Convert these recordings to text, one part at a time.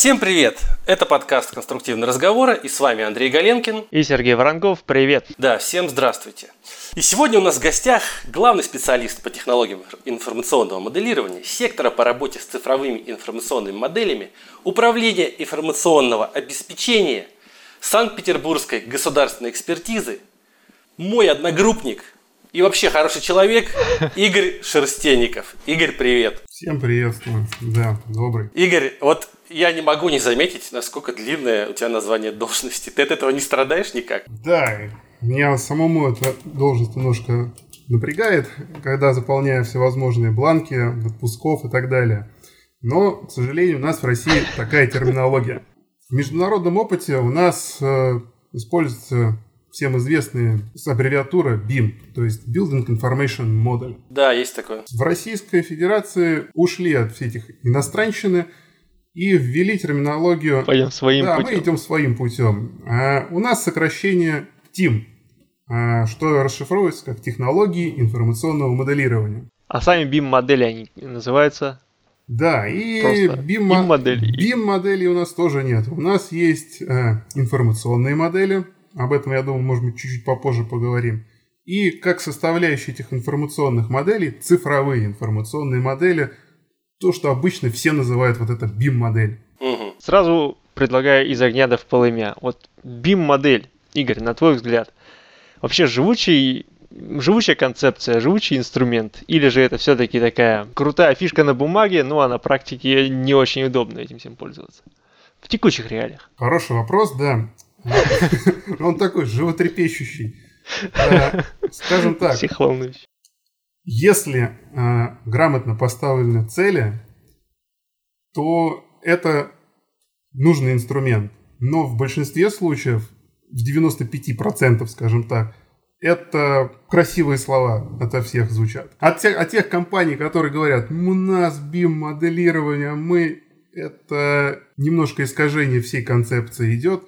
Всем привет! Это подкаст «Конструктивные разговоры» и с вами Андрей Галенкин. И Сергей Воронков. Привет! Да, всем здравствуйте! И сегодня у нас в гостях главный специалист по технологиям информационного моделирования, сектора по работе с цифровыми информационными моделями, управления информационного обеспечения Санкт-Петербургской государственной экспертизы, мой одногруппник и вообще хороший человек Игорь Шерстенников. Игорь, привет! Всем приветствую. Да, добрый. Игорь, вот я не могу не заметить, насколько длинное у тебя название должности. Ты от этого не страдаешь никак? Да, меня самому эта должность немножко напрягает, когда заполняю всевозможные бланки, отпусков и так далее. Но, к сожалению, у нас в России такая терминология. В международном опыте у нас э, используется всем известная аббревиатура BIM, то есть Building Information Model. Да, есть такое. В Российской Федерации ушли от всех этих иностранщины и ввели терминологию... Пойдем своим да, путем. мы идем своим путем. А у нас сокращение TIM, а, что расшифровывается как технологии информационного моделирования. А сами BIM-модели они называются? Да, и BIM-модели. BIM-модели. BIM-моделей у нас тоже нет. У нас есть э, информационные модели. Об этом, я думаю, может быть, чуть-чуть попозже поговорим. И как составляющие этих информационных моделей, цифровые информационные модели, то, что обычно все называют вот это BIM-модель. Мгм. Сразу предлагаю из огня до в полымя. Вот BIM-модель, Игорь, на твой взгляд, вообще живучий, живучая концепция, живучий инструмент? Или же это все-таки такая крутая фишка на бумаге, но а на практике не очень удобно этим всем пользоваться? В текущих реалиях. Хороший вопрос, да. Он такой животрепещущий. Э, Скажем так. Если э, грамотно поставлены цели, то это нужный инструмент. Но в большинстве случаев, в 95%, скажем так, это красивые слова ото всех звучат. От тех, от тех компаний, которые говорят, у нас BIM-моделирование, мы... Это немножко искажение всей концепции идет.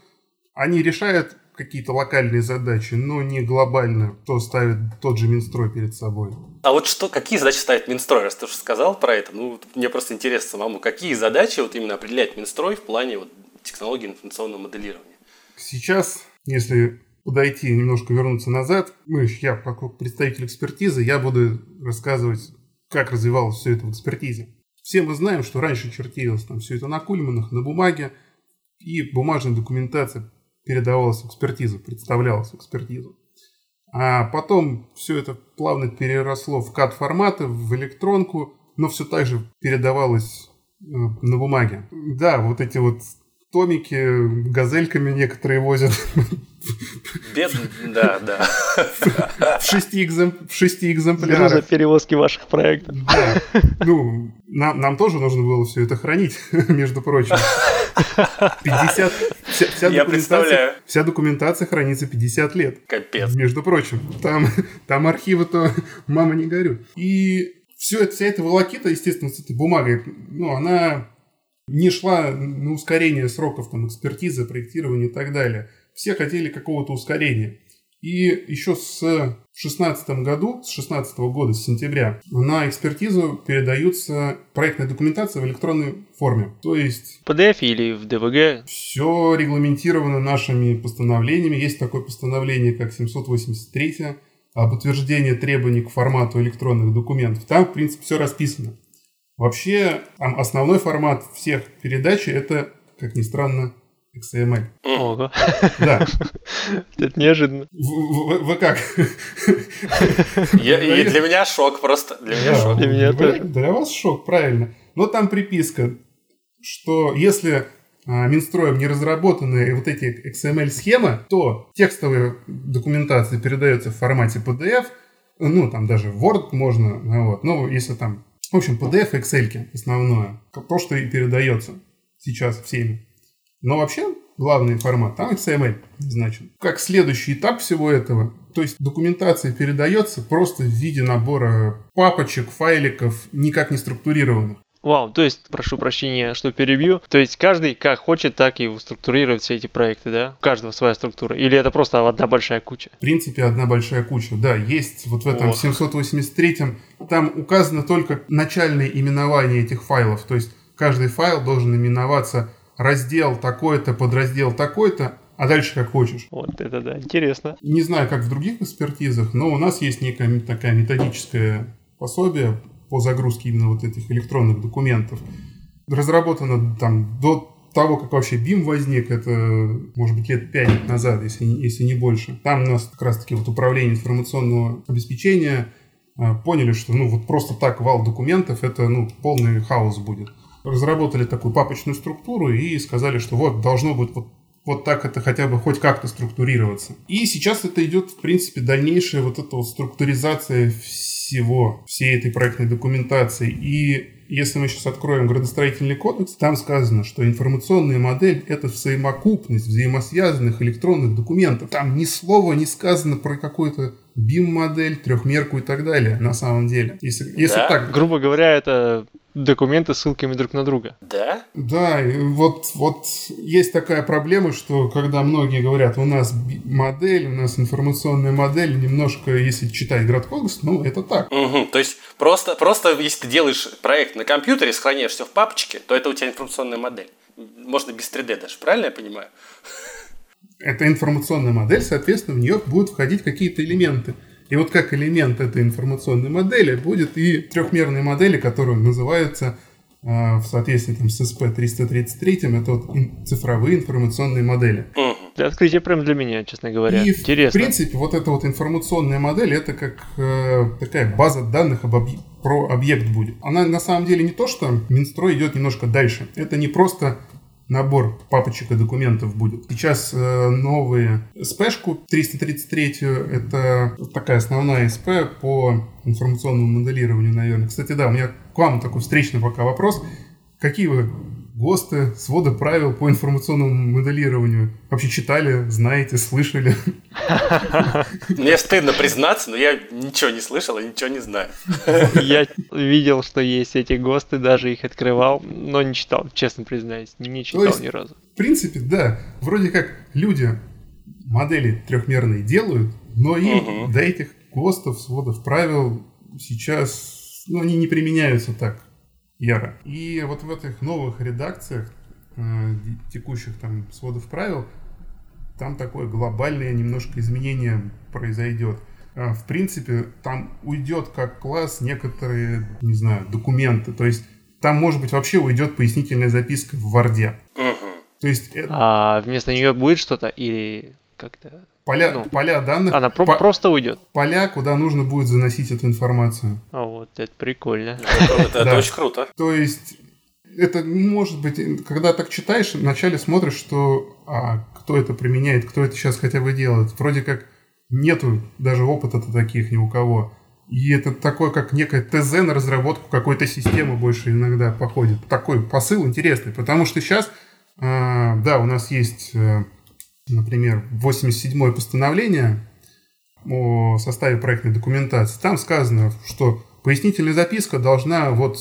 Они решают какие-то локальные задачи, но не глобально, кто ставит тот же Минстрой перед собой. А вот что, какие задачи ставит Минстрой, раз ты уже сказал про это? Ну, мне просто интересно самому, какие задачи вот именно определяет Минстрой в плане вот технологии информационного моделирования? Сейчас, если подойти немножко вернуться назад, мы, я как представитель экспертизы, я буду рассказывать, как развивалось все это в экспертизе. Все мы знаем, что раньше чертилось там все это на кульманах, на бумаге, и бумажная документация передавалась в экспертизу, представлялась в экспертизу. А потом все это плавно переросло в CAD-форматы, в электронку, но все так же передавалось э, на бумаге. Да, вот эти вот томики газельками некоторые возят Бед... Да, да. в шести, экзем- в шести Груза экземплярах. перевозки ваших проектов. Да. Ну, нам, нам тоже нужно было все это хранить, между прочим. 50, вся, вся Я документация, представляю. вся документация хранится 50 лет. Капец. Между прочим, там, там архивы-то мама не горюй. И все это, вся эта волокита, естественно, с этой бумагой, ну, она не шла на ускорение сроков там, экспертизы, проектирования и так далее. Все хотели какого-то ускорения. И еще с 16 году, с 16 года, с сентября, на экспертизу передаются проектная документация в электронной форме. То есть В PDF или в DVG? все регламентировано нашими постановлениями. Есть такое постановление, как 783 об утверждении требований к формату электронных документов. Там, в принципе, все расписано. Вообще, там основной формат всех передач – это, как ни странно, XML. Ого, Да. это неожиданно. Вы, как? Для меня шок просто. Для меня шок. Для меня тоже. Для вас шок, правильно. Но там приписка, что если а, Минстроем не разработаны вот эти XML-схемы, то текстовая документация передается в формате PDF, ну, там даже Word можно, вот, ну, если там, в общем, PDF и Excel основное, то, что и передается сейчас всеми. Но вообще главный формат там XML значит. Как следующий этап всего этого, то есть документация передается просто в виде набора папочек, файликов, никак не структурированных. Вау, то есть, прошу прощения, что перебью. То есть каждый как хочет, так и структурирует все эти проекты, да? У каждого своя структура. Или это просто одна большая куча? В принципе, одна большая куча. Да, есть вот в этом Ох. 783-м, там указано только начальное именование этих файлов. То есть каждый файл должен именоваться раздел такой-то, подраздел такой-то, а дальше как хочешь. Вот это да, интересно. Не знаю, как в других экспертизах, но у нас есть некая такая методическое пособие по загрузке именно вот этих электронных документов. Разработано там до того, как вообще BIM возник, это, может быть, лет пять назад, если, если не больше. Там у нас как раз-таки вот управление информационного обеспечения а, поняли, что ну вот просто так вал документов, это ну полный хаос будет. Разработали такую папочную структуру и сказали, что вот должно быть вот вот так это хотя бы хоть как-то структурироваться. И сейчас это идет, в принципе, дальнейшая вот эта вот структуризация всего, всей этой проектной документации. И если мы сейчас откроем градостроительный кодекс, там сказано, что информационная модель — это взаимокупность взаимосвязанных электронных документов. Там ни слова не сказано про какую-то BIM-модель, трехмерку и так далее, на самом деле. Если, если Да? так Грубо говоря, это документы с ссылками друг на друга. Да? Да, вот, вот есть такая проблема, что когда многие говорят, у нас модель, у нас информационная модель, немножко, если читать Градкодекс, ну, это так. Мгм. То есть просто, просто если ты делаешь проект на компьютере, сохраняешь все в папочке, то это у тебя информационная модель. Можно без 3D даже, правильно я понимаю? Это информационная модель, соответственно, в нее будут входить какие-то элементы. И вот как элемент этой информационной модели будет и трехмерные модели, которые называются э, в соответствии там, с SP-333, это вот ин- цифровые информационные модели. Это открытие прям для меня, честно говоря. И, Интересно. в принципе, вот эта вот информационная модель, это как э, такая база данных об объ- про объект будет. Она на самом деле не то, что Минстрой идет немножко дальше. Это не просто набор папочек и документов будет. Сейчас э, новые СПшку 333, это такая основная СП по информационному моделированию, наверное. Кстати, да, у меня к вам такой встречный пока вопрос. Какие вы ГОСТы, своды правил по информационному моделированию вообще читали, знаете, слышали? Мне стыдно признаться, но я ничего не слышал и ничего не знаю. Я видел, что есть эти ГОСТы, даже их открывал, но не читал, честно признаюсь, не читал есть- ни разу. В принципе, да, вроде как люди модели трехмерные делают, но им до этих ГОСТов, сводов правил сейчас, ну, они не применяются так яро. И вот в этих новых редакциях э, текущих там сводов правил там такое глобальное немножко изменение произойдет. А, В принципе, там уйдет как класс некоторые, не знаю, документы. То есть там, может быть, вообще уйдет пояснительная записка в Варде. Мгм. То есть э, А вместо нее будет что-то или как-то... поля, ну, поля данных, Она про- по- просто уйдет. поля, куда нужно будет заносить эту информацию. А вот, это прикольно. Это, очень круто. То есть это может быть, когда так читаешь, вначале смотришь, что а, кто это применяет, кто это сейчас хотя бы делает. Вроде как нету даже опыта-то таких ни у кого. И это такое, как некое ТЗ на разработку какой-то системы больше иногда походит. Такой посыл интересный, потому что сейчас, а, да, у нас есть, э, например, 87-е постановление о составе проектной документации. Там сказано, что пояснительная записка должна вот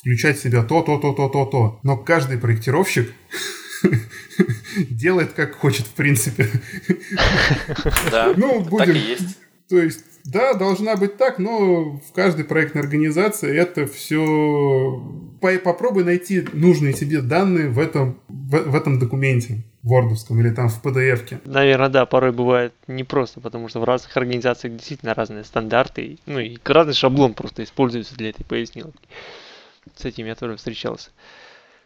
включать в себя то, то, то, то, то, то. Но каждый проектировщик делает как хочет, в принципе. Да, Ну, так будем- и есть. То есть, да, должна быть так, но в каждой проектной организации это все... Попробуй найти нужные тебе данные в этом, в, в этом документе, вордовском или там в PDF-ке. Наверное, да, порой бывает непросто, потому что в разных организациях действительно разные стандарты, ну и разный шаблон просто используется для этой пояснилки. С этим я тоже встречался,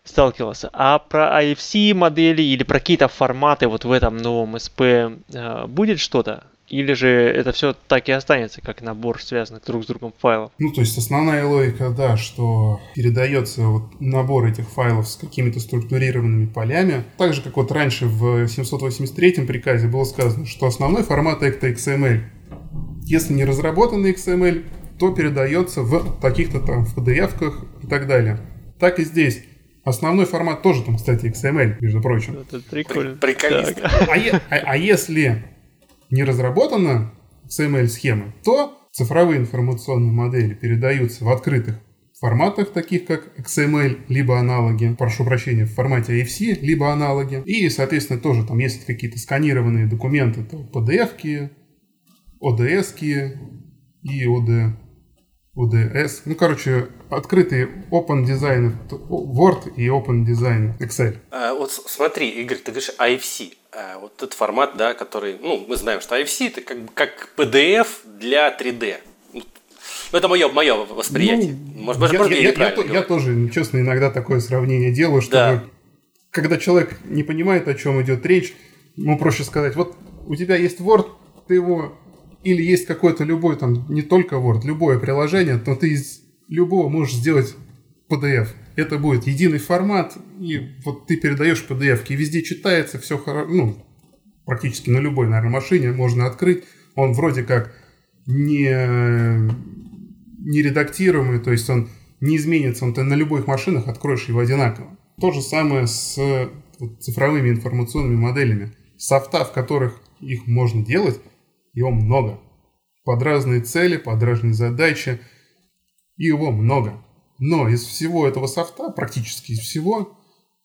сталкивался. А про IFC модели или про какие-то форматы вот в этом новом СП э, будет что-то? Или же это все так и останется, как набор связанных друг с другом файлов? Ну, то есть основная логика, да, что передается вот набор этих файлов с какими-то структурированными полями. Так же, как вот раньше в 783 приказе было сказано, что основной формат это XML. Если не разработанный XML, то передается в каких-то там в PDF-ках и так далее. Так и здесь. Основной формат тоже там, кстати, XML, между прочим. Это прикольно. При- приколист. Так. А, а- а если не разработана XML-схема, то цифровые информационные модели передаются в открытых форматах, таких как XML, либо аналоги, прошу прощения, в формате AFC, либо аналоги. И, соответственно, тоже там есть какие-то сканированные документы, то PDF-ки, ODS-ки и OD, ODS. Ну, короче, открытый Open Design Word и Open Design Excel. А, вот смотри, Игорь, ты говоришь IFC. А, вот этот формат, да, который, ну, мы знаем, что IFC это как, как PDF для 3D. Ну, это мое, мое восприятие. Ну, может, я, может, я, я, я, я, я тоже, честно, иногда такое сравнение делаю, что да. когда человек не понимает, о чем идет речь, ну, проще сказать, вот у тебя есть Word, ты его или есть какой-то любой, там, не только Word, любое приложение, то ты из любого можешь сделать PDF. Это будет единый формат, и вот ты передаешь PDF, и везде читается, все хорошо, ну, практически на любой, наверное, машине можно открыть. Он вроде как не, не редактируемый, то есть он не изменится, он ты на любых машинах откроешь его одинаково. То же самое с вот, цифровыми информационными моделями. Софта, в которых их можно делать, его много. Под разные цели, под разные задачи. Его много. Но из всего этого софта, практически из всего,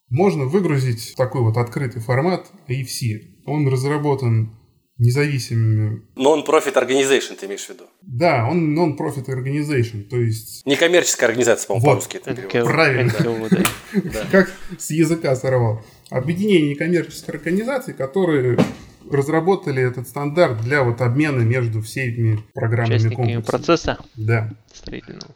можно выгрузить такой вот открытый формат AFC. Он разработан независимыми... Non-profit organization, ты имеешь в виду? Да, он non-profit organization, то есть... Некоммерческая организация, по-моему, вот, по-русски это Правильно. Как с языка сорвал. Объединение некоммерческих организаций, которые разработали этот стандарт для вот обмена между всеми программными комплексами. процесса? Да. Строительного.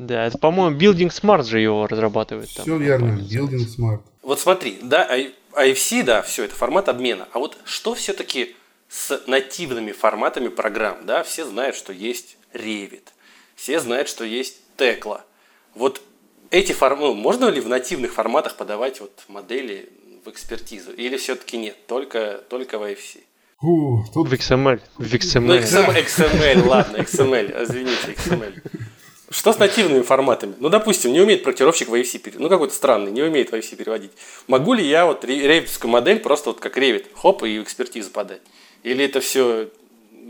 Да, это, по-моему, Building Smart же его разрабатывает. Все там, верно, Building Smart. Вот смотри, да, IFC, да, все, это формат обмена. А вот что все-таки с нативными форматами программ, да, все знают, что есть Revit, все знают, что есть Tekla. Вот эти форматы, ну, можно ли в нативных форматах подавать вот модели в экспертизу? Или все-таки нет, только, только в IFC? Фу, тут... В XML. В XML. Ну, XML, XML, ладно, XML, извините, XML. Что с нативными форматами? Ну, допустим, не умеет проектировщик в IFC переводить. Ну, какой-то странный, не умеет в IFC переводить. Могу ли я вот ревитскую модель просто вот как ревит, хоп, и экспертизу подать? Или это все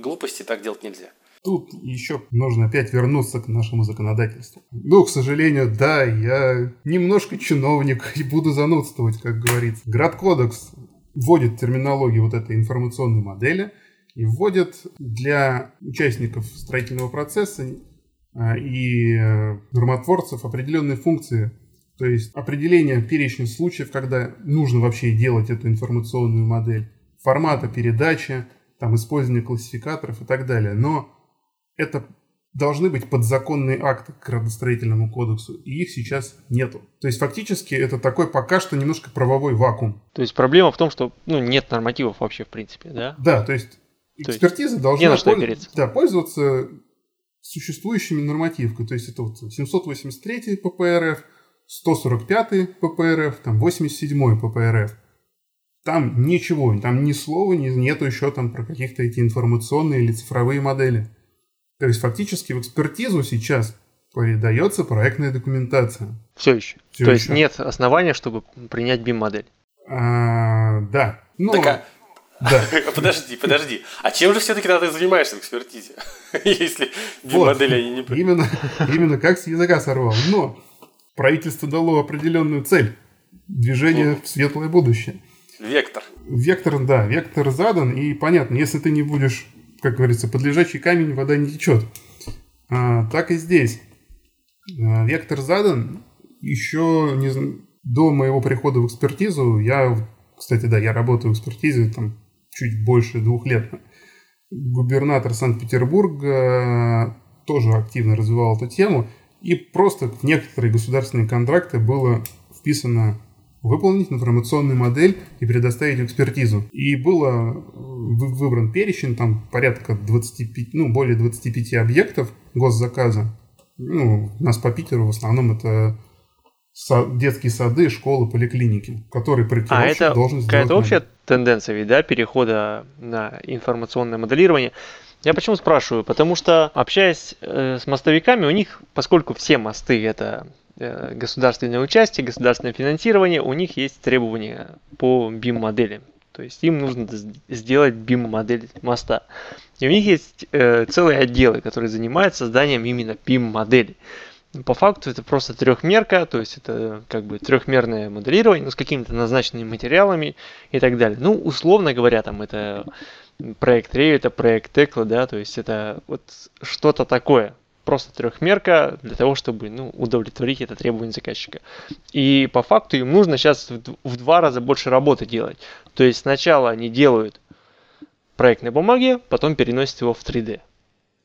глупости, так делать нельзя? Тут еще нужно опять вернуться к нашему законодательству. Ну, к сожалению, да, я немножко чиновник и буду занудствовать, как говорится. Градкодекс вводит терминологию вот этой информационной модели и вводит для участников строительного процесса и э, нормотворцев определенные функции, то есть определение перечня случаев, когда нужно вообще делать эту информационную модель, формата передачи, там, использование классификаторов и так далее. Но это должны быть подзаконные акты к градостроительному кодексу, и их сейчас нету. То есть фактически это такой пока что немножко правовой вакуум. То есть проблема в том, что ну, нет нормативов вообще в принципе, да? Да, то есть экспертиза то должна польз... да, пользоваться существующими нормативкой. То есть это вот 783 ППРФ, 145 ППРФ, там 87 ППРФ. Там ничего, там ни слова нету еще там про каких-то эти информационные или цифровые модели. То есть фактически в экспертизу сейчас передается проектная документация. Все еще. Все То еще. есть нет основания, чтобы принять BIM-модель. А, да. Но... Так, а... Да. подожди, подожди. А чем же все-таки ты занимаешься в экспертизе? Если BIM-модели они не... Именно, именно как с языка сорвал. Но правительство дало определенную цель. Движение в светлое будущее. Вектор. Вектор, да, вектор задан, и понятно, если ты не будешь как говорится, под лежачий камень вода не течет. А, так и здесь. А, вектор задан. Еще не, до моего прихода в экспертизу, я, кстати, да, я работаю в экспертизе там чуть больше двух лет. Губернатор Санкт-Петербурга тоже активно развивал эту тему. И просто в некоторые государственные контракты было вписано выполнить информационную модель и предоставить экспертизу. И было выбран перечень, там порядка 25, ну, более 25 объектов госзаказа. Ну, у нас по Питеру в основном это детские сады, школы, поликлиники, которые проектировщик а это должен сделать. какая-то общая тенденция, ведь, да, перехода на информационное моделирование. Я почему спрашиваю? Потому что, общаясь э, с мостовиками, у них, поскольку все мосты это э, государственное участие, государственное финансирование, у них есть требования по BIM-модели. То есть им нужно сделать BIM-модель моста. И у них есть э, целые отделы, которые занимаются созданием именно BIM-модели. По факту это просто трехмерка, то есть это как бы трехмерное моделирование, но с какими-то назначенными материалами и так далее. Ну, условно говоря, там это проект Revit, это проект Tekla, да, то есть это вот что-то такое. просто трехмерка для того, чтобы ну, удовлетворить это требование заказчика. И по факту им нужно сейчас в два раза больше работы делать. То есть сначала они делают проект на бумаге, потом переносят его в 3D.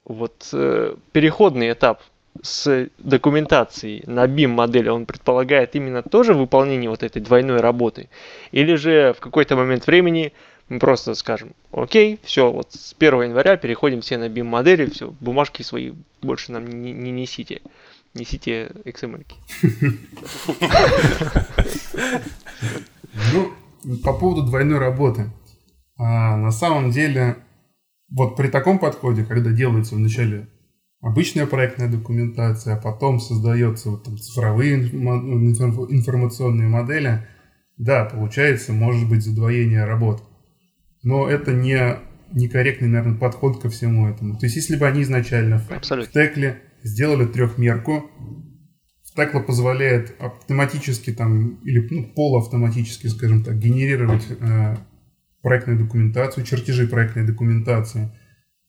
Вот э, переходный этап с документацией на BIM модели, он предполагает именно тоже выполнение вот этой двойной работы? Или же в какой-то момент времени мы просто скажем, окей, все, вот с 1 января переходим все на BIM модели, все, бумажки свои больше нам не, не несите. Несите XML. Ну, по поводу двойной работы. А, на самом деле, вот при таком подходе, когда делается вначале обычная проектная документация, а потом создается вот там цифровые информационные модели, да, получается, может быть, задвоение работ. Но это не некорректный, наверное, подход ко всему этому. То есть, если бы они изначально Абсолютно. в текле сделали трехмерку, Текла позволяет автоматически там, или ну, полуавтоматически, скажем так, генерировать э, проектную документацию, чертежи проектной документации –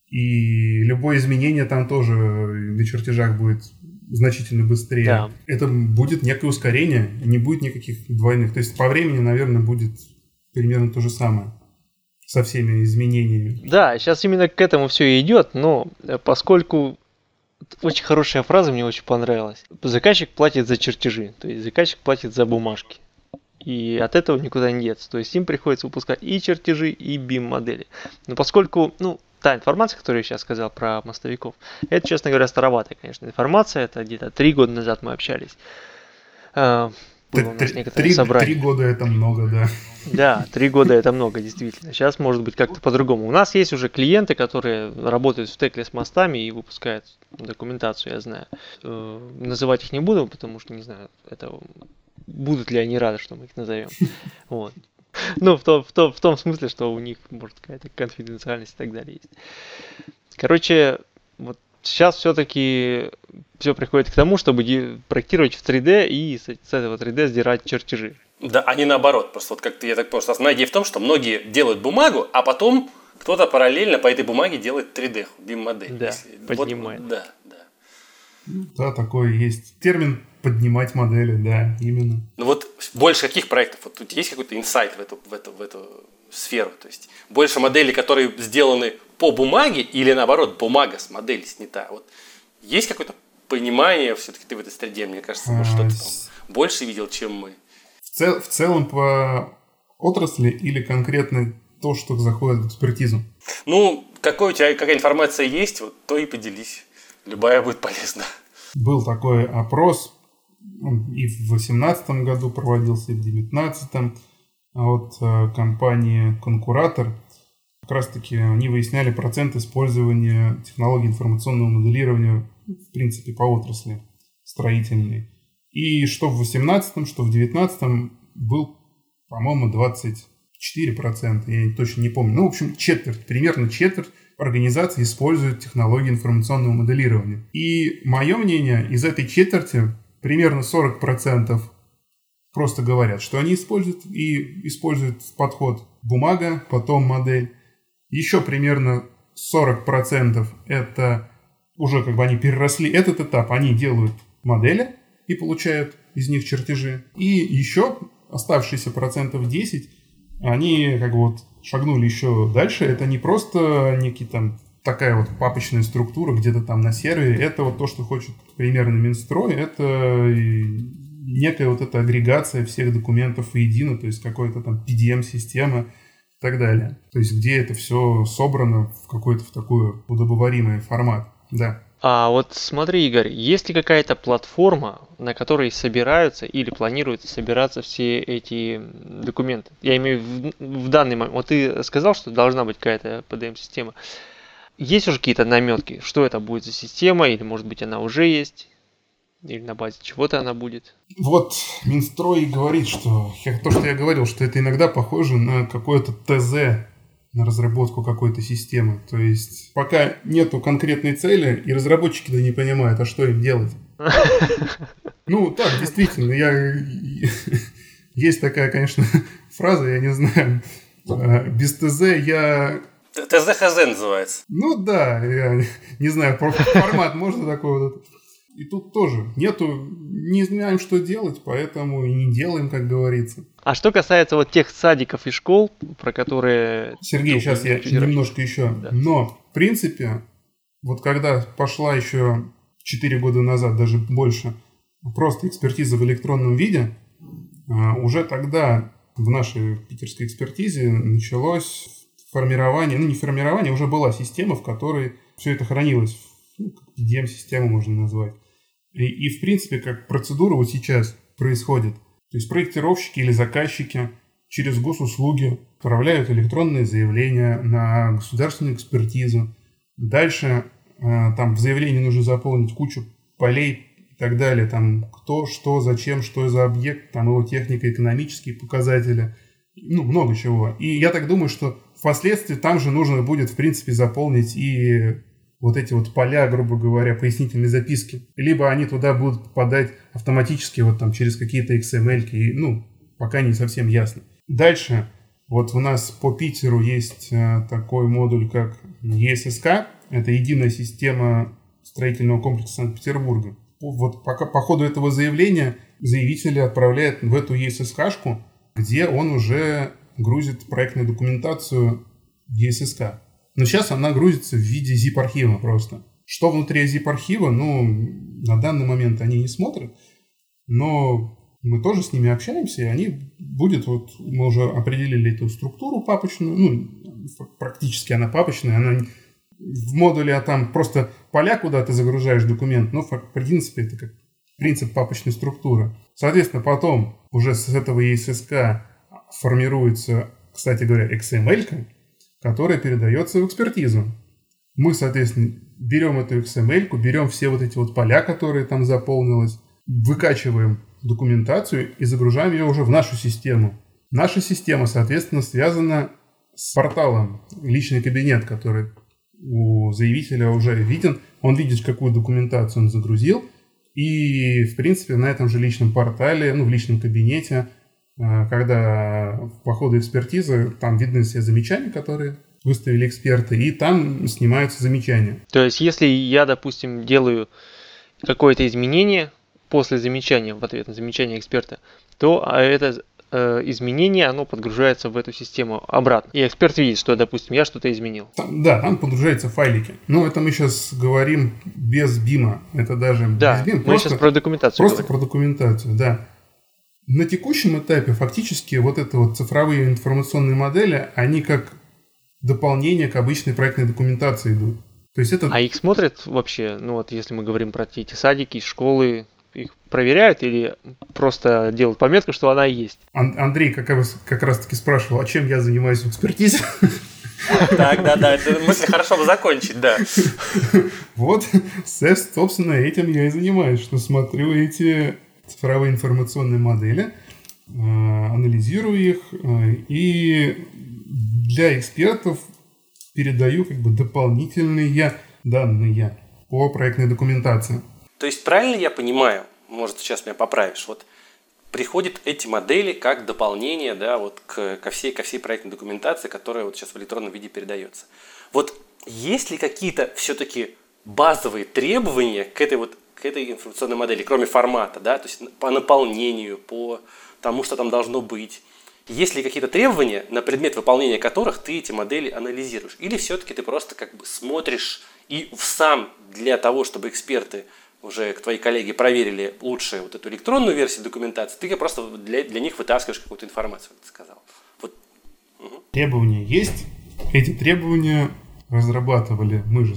и любое изменение там тоже на чертежах будет значительно быстрее. Да. Это будет некое ускорение, не будет никаких двойных. То есть по времени, наверное, будет примерно то же самое со всеми изменениями. Да, сейчас именно к этому все и идет, но поскольку очень хорошая фраза мне очень понравилась. Заказчик платит за чертежи, то есть заказчик платит за бумажки. И от этого никуда не деться. То есть им приходится выпускать и чертежи, и BIM-модели. Но поскольку, ну, та информация, которую я сейчас сказал про мостовиков, это, честно говоря, староватая, конечно, информация. Это где-то три года назад мы общались. А, три, три, три года это много, да. Да, три года это много, действительно. Сейчас может быть как-то по-другому. У нас есть уже клиенты, которые работают в текле с мостами и выпускают документацию, я знаю. Э, называть их не буду, потому что не знаю, это будут ли они рады, что мы их назовем. Вот. Ну, в том, в, том, в том смысле, что у них, может, какая-то конфиденциальность и так далее есть. Короче, вот сейчас все-таки все приходит к тому, чтобы проектировать в 3D и с, этого 3D сдирать чертежи. Да, а не наоборот. Просто вот как-то я так понял, что основная идея в том, что многие делают бумагу, а потом кто-то параллельно по этой бумаге делает 3D, BIM-модель. Да, Если... поднимает. Вот, да, да. Такое есть. Термин поднимать модели, да, именно. Ну вот больше каких проектов? Вот тут есть какой-то инсайт в эту, в, эту, в эту сферу? То есть больше моделей, которые сделаны по бумаге или наоборот, бумага с моделью снята? Вот есть какое-то понимание, все-таки ты в этой среде, мне кажется, может, что-то там больше видел, чем мы. В, цел, в целом по отрасли или конкретно то, что заходит в экспертизу? Ну, какой у тебя, какая информация есть, вот то и поделись. Любая будет полезна. Был такой опрос и в 2018 году проводился, и в 2019 от компании «Конкуратор». Как раз-таки они выясняли процент использования технологий информационного моделирования в принципе по отрасли строительной. И что в 2018, что в 2019 был, по-моему, 24%, я точно не помню. Ну, в общем, четверть, примерно четверть организаций используют технологии информационного моделирования. И мое мнение, из этой четверти примерно 40% просто говорят, что они используют и используют подход бумага, потом модель. Еще примерно 40% это уже как бы они переросли этот этап, они делают модели и получают из них чертежи. И еще оставшиеся процентов 10, они как бы вот шагнули еще дальше. Это не просто некий там такая вот папочная структура где-то там на сервере. Это вот то, что хочет примерно Минстрой. Это некая вот эта агрегация всех документов воедино, то есть какой-то там PDM-система и так далее. То есть где это все собрано в какой-то в такой удобоваримый формат. Да. А вот смотри, Игорь, есть ли какая-то платформа, на которой собираются или планируются собираться все эти документы? Я имею в, в данный момент. Вот ты сказал, что должна быть какая-то PDM-система. Есть уже какие-то наметки, что это будет за система, или может быть она уже есть, или на базе чего-то она будет? Вот Минстрой говорит, что то, что я говорил, что это иногда похоже на какое-то ТЗ на разработку какой-то системы. То есть пока нету конкретной цели, и разработчики да не понимают, а что им делать. Ну, так, действительно, я... Есть такая, конечно, фраза, я не знаю. Без ТЗ я ТЗХЗ называется. Ну да, я не знаю, формат можно такой вот. И тут тоже нету, не знаем, что делать, поэтому и не делаем, как говорится. А что касается вот тех садиков и школ, про которые... Сергей, сейчас я немножко еще. Да. Но, в принципе, вот когда пошла еще 4 года назад, даже больше, просто экспертиза в электронном виде, а, уже тогда в нашей питерской экспертизе началось формирование, ну не формирование, уже была система, в которой все это хранилось, ну, DM-систему можно назвать. И, и в принципе, как процедура вот сейчас происходит. То есть проектировщики или заказчики через госуслуги отправляют электронные заявления на государственную экспертизу. Дальше э, там в заявлении нужно заполнить кучу полей и так далее. Там кто, что, зачем, что за объект, там его технико-экономические показатели. Ну, много чего. И я так думаю, что впоследствии там же нужно будет, в принципе, заполнить и вот эти вот поля, грубо говоря, пояснительной записки. Либо они туда будут попадать автоматически вот там через какие-то XML, и, ну, пока не совсем ясно. Дальше, вот у нас по Питеру есть э, такой модуль, как ESSK. Это единая система строительного комплекса Санкт-Петербурга. Вот пока, по ходу этого заявления заявители отправляют в эту ESSK-шку, где он уже грузит проектную документацию ESSK. Но сейчас она грузится в виде zip-архива просто. Что внутри zip-архива, ну, на данный момент они не смотрят, но мы тоже с ними общаемся, и они будет вот, мы уже определили эту структуру папочную, ну, практически она папочная, она в модуле, а там просто поля, куда ты загружаешь документ, но в принципе это как принцип папочной структуры. Соответственно, потом уже с этого ESSK формируется, кстати говоря, XML, которая передается в экспертизу. Мы, соответственно, берем эту XML, берем все вот эти вот поля, которые там заполнилось, выкачиваем документацию и загружаем ее уже в нашу систему. Наша система, соответственно, связана с порталом личный кабинет, который у заявителя уже виден. Он видит, какую документацию он загрузил. И, в принципе, на этом же личном портале, ну, в личном кабинете когда по ходу экспертизы там видны все замечания, которые выставили эксперты, и там снимаются замечания. То есть, если я, допустим, делаю какое-то изменение после замечания, в ответ на замечание эксперта, то а, это э, изменение, оно подгружается в эту систему обратно. И эксперт видит, что, допустим, я что-то изменил. Там, да, там подгружаются файлики. Но это мы сейчас говорим без бима. Это даже да, без бима. Мы просто, сейчас про документацию Просто говорим. про документацию, да. На текущем этапе фактически вот это вот цифровые информационные модели, они как дополнение к обычной проектной документации идут. То есть это... А их смотрят вообще, ну вот если мы говорим про эти садики, школы, их проверяют или просто делают пометку, что она есть? Ан- Андрей как раз, как раз таки спрашивал, а чем я занимаюсь в экспертизе? Так, да, да, это мысль хорошо бы закончить, да. Вот, собственно, этим я и занимаюсь, что смотрю эти цифровые информационные модели, э, анализирую их э, и для экспертов передаю как бы дополнительные данные по проектной документации. То есть правильно я понимаю, может сейчас меня поправишь, вот приходят эти модели как дополнение да, вот к, ко, всей, ко всей проектной документации, которая вот сейчас в электронном виде передается. Вот есть ли какие-то все-таки базовые требования к этой вот к этой информационной модели, кроме формата, да, то есть по наполнению, по тому, что там должно быть. Есть ли какие-то требования, на предмет выполнения которых ты эти модели анализируешь? Или все-таки ты просто как бы смотришь и сам для того, чтобы эксперты уже к твои коллеги проверили лучше вот эту электронную версию документации, ты просто для, для них вытаскиваешь какую-то информацию, как ты сказал. Вот. Угу. Требования есть. Эти требования разрабатывали мы же,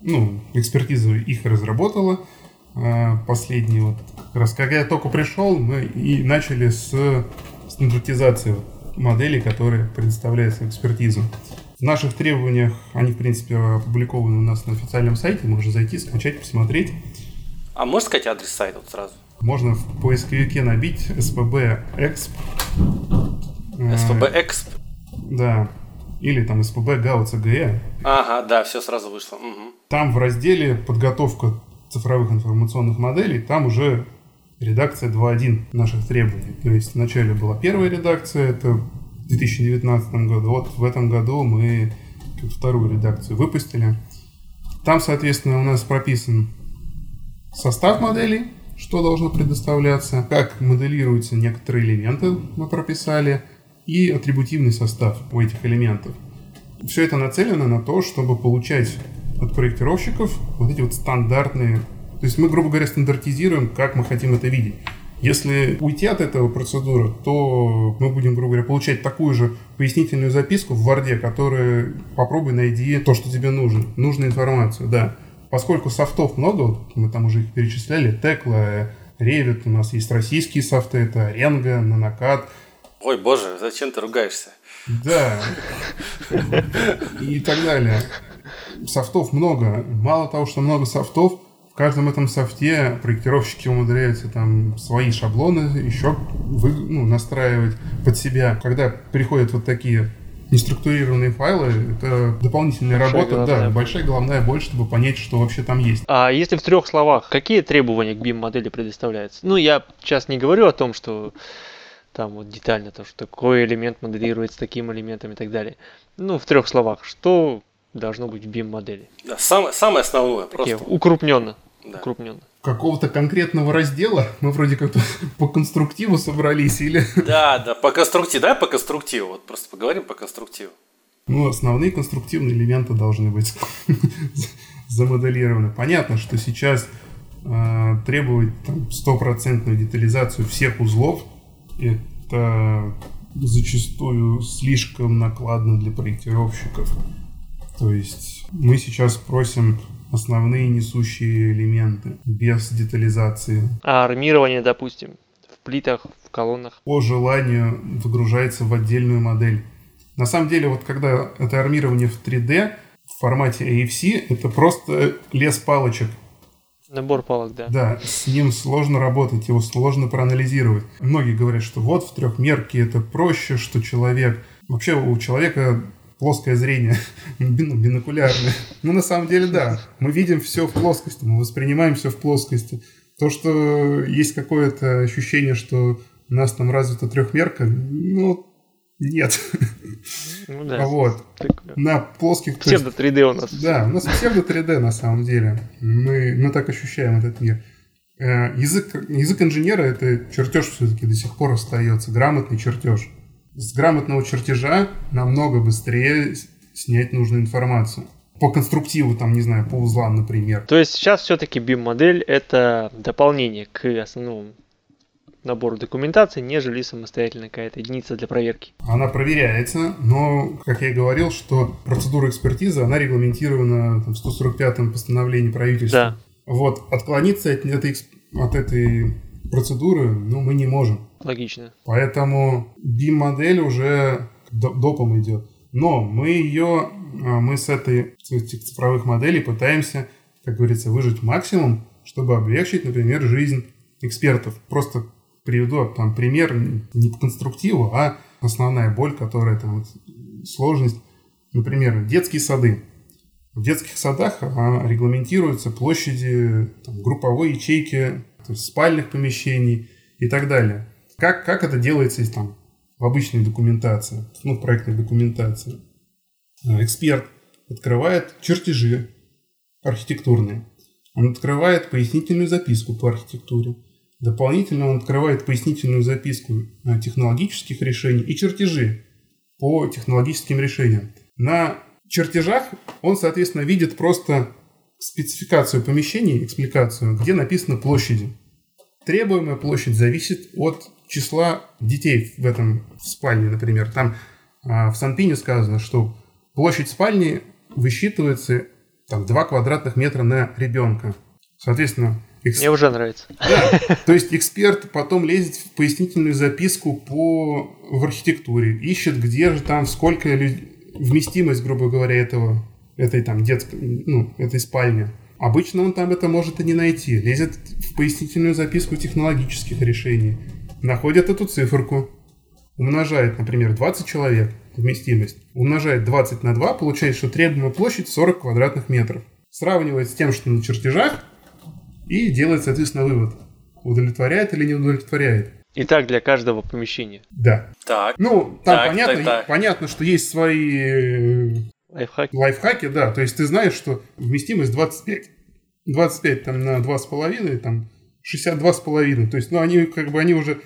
ну, экспертиза их разработала, последний вот как раз, когда я только пришел, мы и начали с стандартизации моделей, которые предоставляются экспертизу. В наших требованиях они, в принципе, опубликованы у нас на официальном сайте, можно зайти, скачать, посмотреть. А можешь сказать адрес сайта вот сразу? Можно в поисковике набить SPB Exp. SPB Exp? Да. Или там SPB GAU CGE. Ага, да, все сразу вышло. Угу. Там в разделе подготовка цифровых информационных моделей, там уже редакция 2.1 наших требований. То есть вначале была первая редакция, это в 2019 году. Вот в этом году мы вторую редакцию выпустили. Там, соответственно, у нас прописан состав моделей, что должно предоставляться, как моделируются некоторые элементы, мы прописали, и атрибутивный состав у этих элементов. Все это нацелено на то, чтобы получать от проектировщиков вот эти вот стандартные... То есть мы, грубо говоря, стандартизируем, как мы хотим это видеть. Если уйти от этого процедуры, то мы будем, грубо говоря, получать такую же пояснительную записку в Word, которая попробуй найди то, что тебе нужно, нужную информацию, да. Поскольку софтов много, вот мы там уже их перечисляли, Tekla, Revit, у нас есть российские софты, это Renga, Nanocad. Ой, боже, зачем ты ругаешься? Да. И так далее. Софтов много. Мало того, что много софтов, в каждом этом софте проектировщики умудряются там свои шаблоны еще вы, ну, настраивать под себя. Когда приходят вот такие неструктурированные файлы, это дополнительная большая работа, головная. да, большая головная боль, чтобы понять, что вообще там есть. А если в трех словах, какие требования к BIM-модели предоставляются? Ну, я сейчас не говорю о том, что там вот детально, то, что такой элемент моделируется таким элементом и так далее. Ну, в трех словах, что должно быть в BIM-модели? Да, самое, самое основное, Такие, просто. Укрупненно. Да. укрупненно какого-то конкретного раздела. Мы вроде как-то по конструктиву собрались или... Да, да, по конструктиву. Да, по конструктиву. Вот просто поговорим по конструктиву. Ну, основные конструктивные элементы должны быть замоделированы. Понятно, что сейчас э, требовать стопроцентную детализацию всех узлов это зачастую слишком накладно для проектировщиков. То есть мы сейчас просим основные несущие элементы без детализации. А армирование, допустим, в плитах, в колоннах? По желанию выгружается в отдельную модель. На самом деле, вот когда это армирование в 3D в формате AFC, это просто лес палочек. Набор палок, да. Да, с ним сложно работать, его сложно проанализировать. Многие говорят, что вот в трехмерке это проще, что человек... Вообще у человека плоское зрение, бинокулярное. Но на самом деле, да, мы видим все в плоскости, мы воспринимаем все в плоскости. То, что есть какое-то ощущение, что у нас там развита трехмерка, ну, нет. Ну да. Вот. Так, на плоских... Псевдо 3D у нас. Да, у нас псевдо 3D на самом деле. Мы, мы так ощущаем этот мир. Э, язык, язык инженера это чертеж все-таки до сих пор остается, грамотный чертеж с грамотного чертежа намного быстрее снять нужную информацию. По конструктиву, там, не знаю, по узлам, например. То есть сейчас все-таки BIM-модель это дополнение к основному набору документации, нежели самостоятельно какая-то единица для проверки. Она проверяется, но, как я и говорил, что процедура экспертизы, она регламентирована там, в 145-м постановлении правительства. Да. Вот, отклониться от этой, от этой процедуры ну, мы не можем. Логично. Поэтому BIM-модель уже допом идет. Но мы ее, а, мы с этой с цифровых моделей пытаемся, как говорится, выжить максимум, чтобы облегчить, например, жизнь экспертов. Просто приведу там пример не по конструктиву, а основная боль, которая там сложность. Например, детские сады. В детских садах а, регламентируются площади там, групповой ячейки, то есть спальных помещений и так далее. Как, как это делается там, в обычной документации, ну, в проектной документации? А, эксперт открывает чертежи архитектурные. Он открывает пояснительную записку по архитектуре. Дополнительно он открывает пояснительную записку а, технологических решений и чертежи по технологическим решениям. На чертежах он, соответственно, видит просто спецификацию помещений, экспликацию, где написано площади. Требуемая площадь зависит от числа детей в этом в спальне, например. Там а, в Санпине сказано, что площадь спальни высчитывается там, 2 квадратных метра на ребенка. Соответственно, экс... Мне уже нравится. Да, то есть эксперт потом лезет в пояснительную записку по в архитектуре, ищет, где же там, сколько вместимость, грубо говоря, этого этой там детской, ну, этой спальни. Обычно он там это может и не найти. Лезет в пояснительную записку технологических решений находят эту циферку, умножает, например, 20 человек, вместимость, умножает 20 на 2, получает, что требуемая площадь 40 квадратных метров. Сравнивает с тем, что на чертежах, и делает, соответственно, вывод, удовлетворяет или не удовлетворяет. И так для каждого помещения. Да. Так. Ну, там так, понятно, так, так. понятно, что есть свои Лайфхаки. Лайфхаки, да. То есть ты знаешь, что вместимость 25. 25 там на 2,5, там 62,5. То есть, ну, они как бы, они уже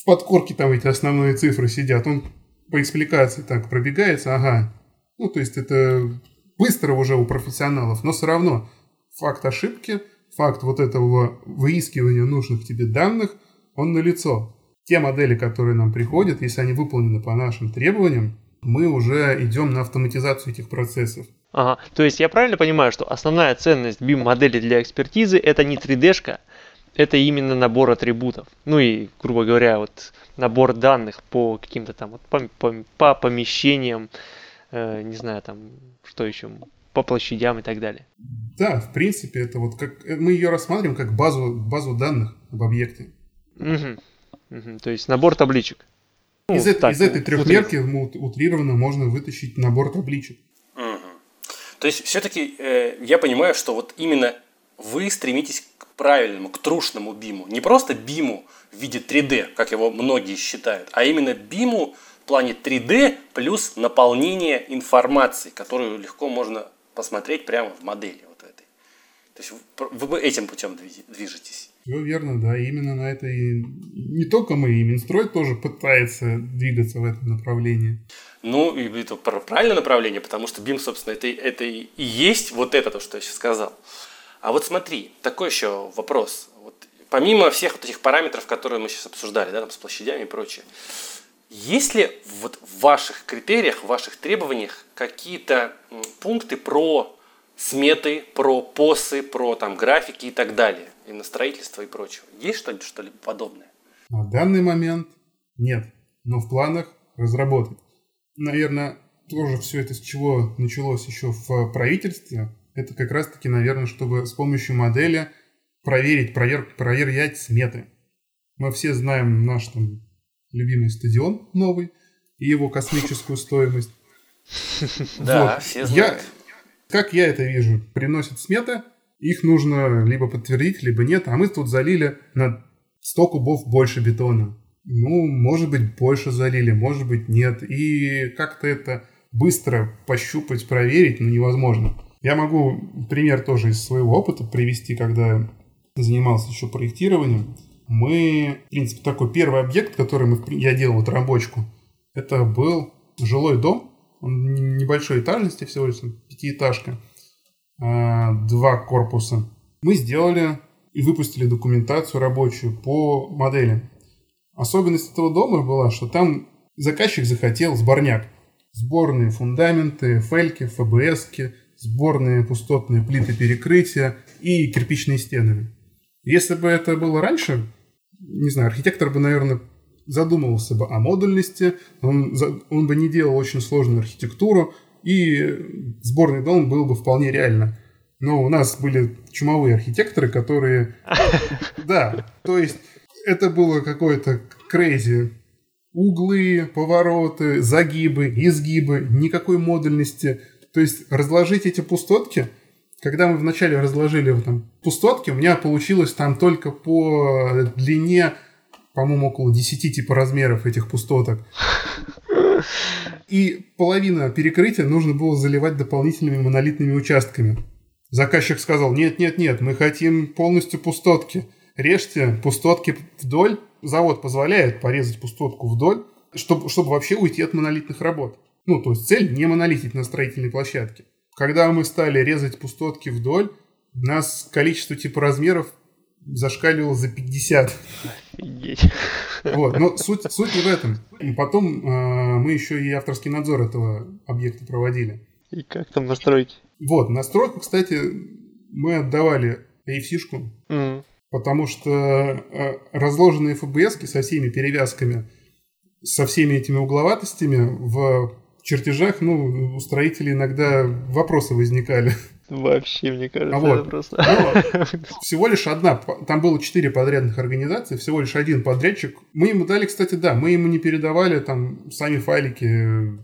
в подкорке там эти основные цифры сидят. Он по экспликации так пробегается, ага. Ну, то есть это быстро уже у профессионалов, но все равно факт ошибки, факт вот этого выискивания нужных тебе данных, он налицо. Те модели, которые нам приходят, если они выполнены по нашим требованиям, мы уже идем на автоматизацию этих процессов. Ага, то есть я правильно понимаю, что основная ценность BIM-модели для экспертизы это не 3D-шка, это именно набор атрибутов. Ну и, грубо говоря, вот набор данных по каким-то там вот по, по, по помещениям, э, не знаю, там, что еще, по площадям и так далее. Да, в принципе, это вот как э, мы ее рассматриваем как базу, базу данных об объекте. Угу. Угу. То есть набор табличек. Ну, из, так, из этой трехмерки утрированно можно вытащить набор табличек. Угу. То есть все-таки э, я понимаю, что вот именно вы стремитесь правильному, к трушному биму. Не просто биму в виде 3D, как его многие считают, а именно биму в плане 3D плюс наполнение информации, которую легко можно посмотреть прямо в модели вот этой. То есть вы этим путем движетесь. Все верно, да, именно на это и не только мы, и Минстрой тоже пытается двигаться в этом направлении. Ну, и это правильное направление, потому что BIM, собственно, это, это и есть вот это, то, что я сейчас сказал. А вот смотри, такой еще вопрос. Вот, помимо всех вот этих параметров, которые мы сейчас обсуждали, да, там, с площадями и прочее, есть ли вот в ваших критериях, в ваших требованиях какие-то пункты про сметы, про посы, про там графики и так далее, и на строительство и прочее? Есть что-нибудь что-либо подобное? На данный момент нет, но в планах разработать. Наверное, тоже все это с чего началось еще в правительстве, это как раз-таки, наверное, чтобы с помощью модели проверить, провер, проверять сметы. Мы все знаем наш там любимый стадион новый и его космическую стоимость. Да, все знают. Как я это вижу, приносят сметы, их нужно либо подтвердить, либо нет, а мы тут залили на 100 кубов больше бетона. Ну, может быть, больше залили, может быть, нет. И как-то это быстро пощупать, проверить, ну, невозможно. Я могу пример тоже из своего опыта привести, когда занимался еще проектированием. Мы, в принципе, такой первый объект, который мы, я делал вот рабочку, это был жилой дом, он небольшой этажности, всего лишь пятиэтажка, а, два корпуса. Мы сделали и выпустили документацию рабочую по модели. Особенность этого дома была, что там заказчик захотел сборняк. Сборные фундаменты, фельки, ФБСки, сборные пустотные плиты перекрытия и кирпичные стены. Если бы это было раньше, не знаю, архитектор бы, наверное, задумывался бы о модульности, он, он бы не делал очень сложную архитектуру, и сборный дом был бы вполне реально. Но у нас были чумовые архитекторы, которые... Да, то есть это было какое-то крейзи. Углы, повороты, загибы, изгибы, никакой модульности – то есть разложить эти пустотки, когда мы вначале разложили там пустотки, у меня получилось там только по длине, по-моему, около 10 типа размеров этих пустоток. И половина перекрытия нужно было заливать дополнительными монолитными участками. Заказчик сказал, нет, нет, нет, мы хотим полностью пустотки. Режьте пустотки вдоль. Завод позволяет порезать пустотку вдоль, чтобы, чтобы вообще уйти от монолитных работ. Ну, то есть цель не монолитить на строительной площадке. Когда мы стали резать пустотки вдоль, у нас количество типа размеров зашкаливало за 50. Офигеть. Вот, но суть, суть не в этом. И потом э, мы еще и авторский надзор этого объекта проводили. И как там настроить? Вот, настройку, кстати, мы отдавали AFC-шку, mm. потому что э, разложенные ФБСки со всеми перевязками, со всеми этими угловатостями в чертежах, ну, у строителей иногда вопросы возникали. Вообще, мне кажется, а вот. это просто... Но всего лишь одна, там было четыре подрядных организации, всего лишь один подрядчик. Мы ему дали, кстати, да, мы ему не передавали там сами файлики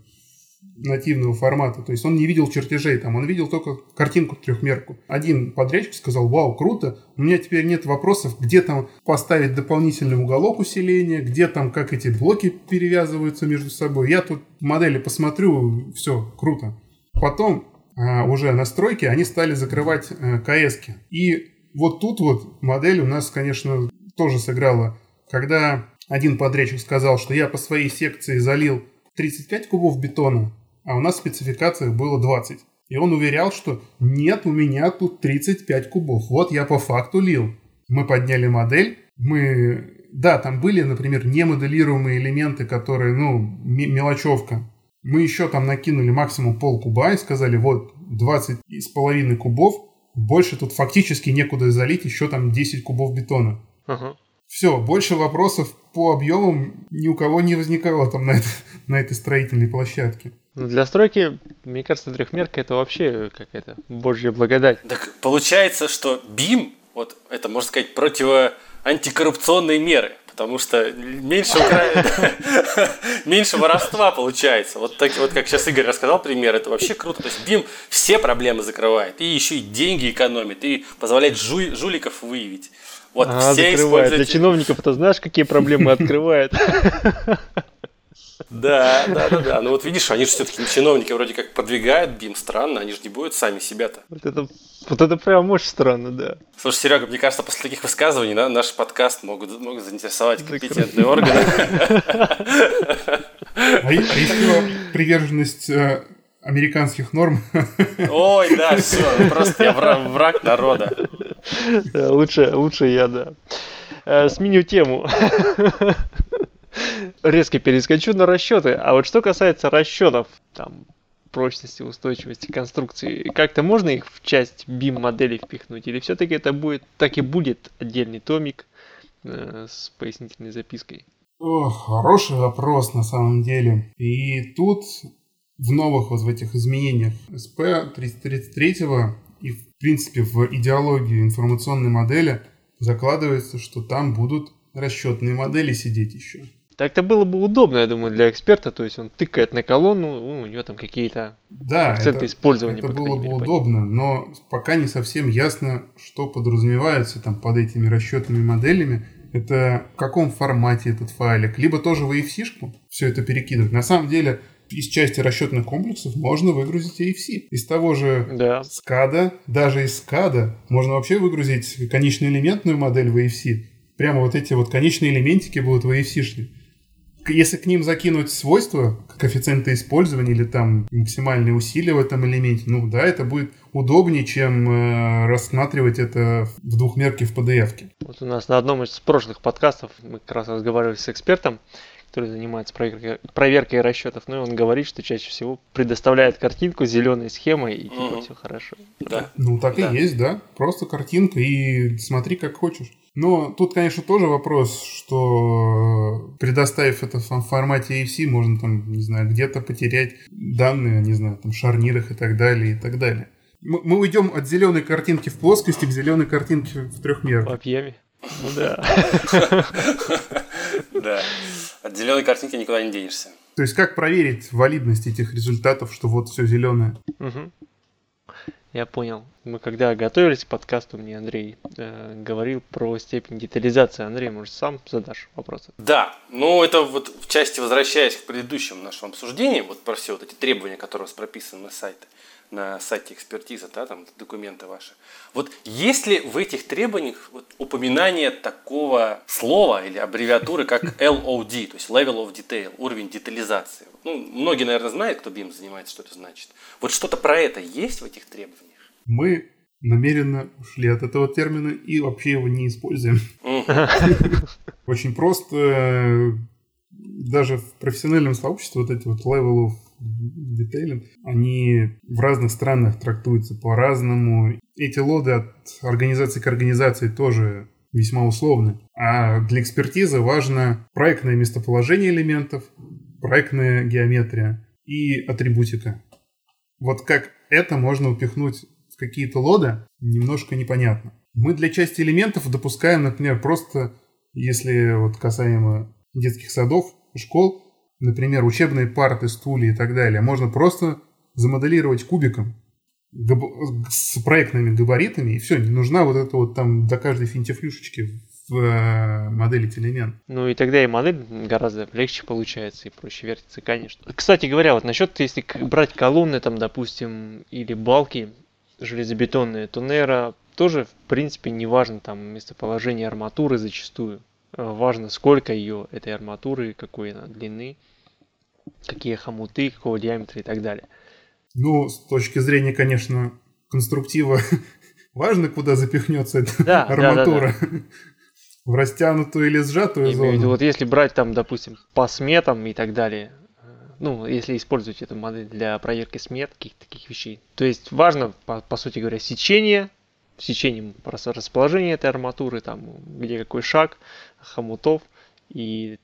нативного формата. То есть он не видел чертежей, там, он видел только картинку трехмерку. Один подрядчик сказал, вау, круто, у меня теперь нет вопросов, где там поставить дополнительный уголок усиления, где там, как эти блоки перевязываются между собой. Я тут модели посмотрю, все, круто. Потом а, уже настройки они стали закрывать а, КСки. И вот тут вот модель у нас, конечно, тоже сыграла. Когда один подрядчик сказал, что я по своей секции залил 35 кубов бетона, а у нас в спецификациях было 20. И он уверял, что нет, у меня тут 35 кубов. Вот я по факту лил. Мы подняли модель, мы... Да, там были, например, немоделируемые элементы, которые, ну, мелочевка. Мы еще там накинули максимум пол куба и сказали, вот, 20 с половиной кубов, больше тут фактически некуда залить еще там 10 кубов бетона. Ага. Все, больше вопросов по объемам ни у кого не возникало там на, это, на этой строительной площадке. Ну, для стройки, мне кажется, трехмерка это вообще какая-то божья благодать. Так получается, что БИМ, вот это, можно сказать, противоантикоррупционные меры потому что меньше, меньше воровства получается. Вот, так, вот как сейчас Игорь рассказал пример, это вообще круто. То есть БИМ все проблемы закрывает, и еще и деньги экономит, и позволяет жу... жуликов выявить. Вот а, все закрывает. Для чиновников это знаешь, какие проблемы открывает? Да, да, да, да. Ну вот видишь, они же все-таки чиновники вроде как продвигают БИМ, странно, они же не будут сами себя-то. Вот это, вот это прям очень странно, да. Слушай, Серега, мне кажется, после таких высказываний да, наш подкаст могут, могут заинтересовать компетентные органы. А еще приверженность э, американских норм. Ой, да, все, просто я враг народа. Лучше, лучше я, да. Э, сменю тему резко перескочу на расчеты. А вот что касается расчетов, там, прочности, устойчивости конструкции, как-то можно их в часть BIM модели впихнуть? Или все-таки это будет, так и будет отдельный томик э, с пояснительной запиской? О, хороший вопрос на самом деле. И тут в новых вот в этих изменениях SP 333 и в принципе в идеологии информационной модели закладывается, что там будут расчетные модели сидеть еще. Так-то было бы удобно, я думаю, для эксперта, то есть он тыкает на колонну, ну, у него там какие-то да, акценты это, использования. Это было бы удобно, но пока не совсем ясно, что подразумевается там под этими расчетными моделями. Это в каком формате этот файлик, либо тоже в AFC-шку все это перекидывать. На самом деле, из части расчетных комплексов можно выгрузить AFC. Из того же да. SCADA, даже из SCADA, можно вообще выгрузить конечно-элементную модель в AFC. Прямо вот эти вот конечные элементики будут в AFC-шные если к ним закинуть свойства, коэффициенты использования или там максимальные усилия в этом элементе, ну да, это будет удобнее, чем э, рассматривать это в двухмерке в PDF-ке. Вот у нас на одном из прошлых подкастов мы как раз разговаривали с экспертом, который занимается проверкой, проверкой расчетов, ну и он говорит, что чаще всего предоставляет картинку с зеленой схемой и типа угу. все хорошо. Да. Ну так да. и есть, да. Просто картинка и смотри как хочешь. Но тут, конечно, тоже вопрос, что предоставив это в формате AFC, можно там, не знаю, где-то потерять данные, не знаю, там шарнирах и так далее, и так далее. Мы, мы уйдем от зеленой картинки в плоскости к зеленой картинке в трехмерах. В объеме. Ну да. Да. От зеленой картинки никуда не денешься. То есть как проверить валидность этих результатов, что вот все зеленое? Я понял. Мы когда готовились к подкасту, мне Андрей э, говорил про степень детализации. Андрей, может, сам задашь вопросы? Да, ну это вот в части, возвращаясь к предыдущему нашему обсуждению, вот про все вот эти требования, которые у вас прописаны на сайте на сайте экспертиза, да, там документы ваши. Вот есть ли в этих требованиях вот, упоминание такого слова или аббревиатуры, как LOD, то есть Level of Detail, уровень детализации? Ну, многие, наверное, знают, кто BIM занимается, что это значит. Вот что-то про это есть в этих требованиях? Мы намеренно ушли от этого термина и вообще его не используем. Очень просто даже в профессиональном сообществе вот эти вот level of детейлинг, они в разных странах трактуются по-разному. Эти лоды от организации к организации тоже весьма условны. А для экспертизы важно проектное местоположение элементов, проектная геометрия и атрибутика. Вот как это можно упихнуть в какие-то лоды, немножко непонятно. Мы для части элементов допускаем, например, просто, если вот касаемо детских садов, школ, например, учебные парты, стулья и так далее, можно просто замоделировать кубиком с проектными габаритами, и все, не нужна вот эта вот там до каждой финтифлюшечки в э, модели элемент. Ну и тогда и модель гораздо легче получается и проще вертится, конечно. Кстати говоря, вот насчет, если брать колонны, там, допустим, или балки железобетонные, то, наверное, тоже, в принципе, не важно там местоположение арматуры зачастую. Э, важно, сколько ее, этой арматуры, какой она длины, какие хомуты, какого диаметра и так далее. Ну, с точки зрения, конечно, конструктива, важно, куда запихнется эта да, арматура. Да, да, да. В растянутую или сжатую зону. Виду, вот если брать там, допустим, по сметам и так далее, э, ну, если использовать эту модель для проверки смет, каких-то таких вещей. То есть важно, по, по сути говоря, сечение, сечением расположения этой арматуры, там, где какой шаг, хомутов, и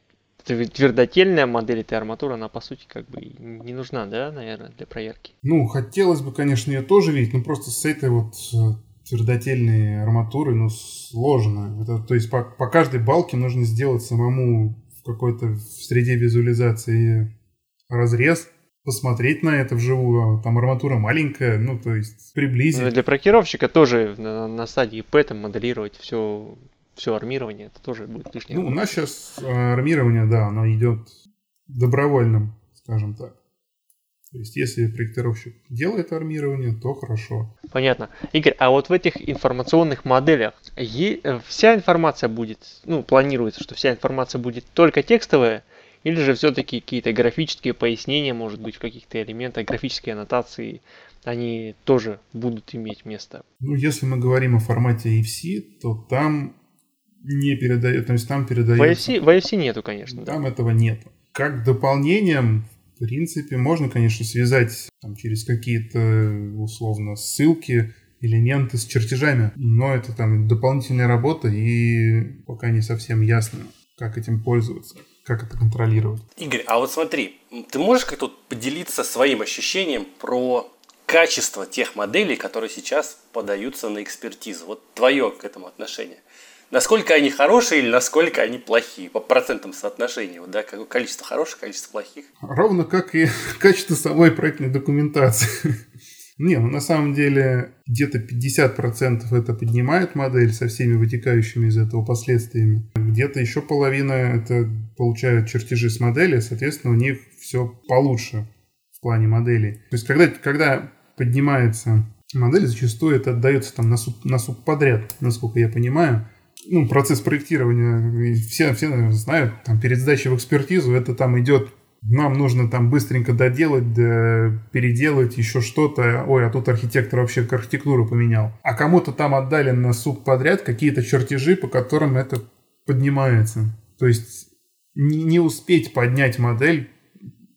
твердотельная модель этой арматуры, она по сути как бы не нужна, да, наверное, для проверки. Ну, хотелось бы, конечно, ее тоже видеть, но просто с этой вот э, твердотельной арматурой, ну, сложно. Это, то есть по, по каждой балке нужно сделать самому в какой-то в среде визуализации разрез, посмотреть на это вживую. А там арматура маленькая, ну, то есть приблизить. Ну, для прокировщика тоже на, на стадии П там моделировать все все армирование, это тоже будет лишнее. Ну, у нас сейчас э, армирование, да, оно идет добровольным, скажем так. То есть, если проектировщик делает армирование, то хорошо. Понятно. Игорь, а вот в этих информационных моделях э, вся информация будет, ну, планируется, что вся информация будет только текстовая, или же все-таки какие-то графические пояснения, может быть, в каких-то элементах, графические аннотации, они тоже будут иметь место? Ну, если мы говорим о формате EFC, то там не передает, то есть там передается... В IFC, в IFC нету, конечно. Там да. этого нету. Как дополнением, в принципе, можно, конечно, связать там, через какие-то, условно, ссылки, элементы с чертежами, но это там дополнительная работа, и пока не совсем ясно, как этим пользоваться, как это контролировать. Игорь, а вот смотри, ты можешь как-то поделиться своим ощущением про качество тех моделей, которые сейчас подаются на экспертизу? Вот твое к этому отношение насколько они хорошие или насколько они плохие по процентам соотношения, вот, да, какое количество хороших, количество плохих. Ровно как и качество самой проектной документации. Не, ну на самом деле где-то 50% это поднимает модель со всеми вытекающими из этого последствиями. Где-то еще половина это получают чертежи с модели, соответственно, у них все получше в плане модели. То есть когда, когда поднимается модель, зачастую это отдается там на, суп, на субподряд, насколько я понимаю ну, процесс проектирования, все, все наверное, знают, там, перед сдачей в экспертизу это там идет нам нужно там быстренько доделать, да, переделать еще что-то. Ой, а тут архитектор вообще архитектуру поменял. А кому-то там отдали на суп подряд какие-то чертежи, по которым это поднимается. То есть не, успеть поднять модель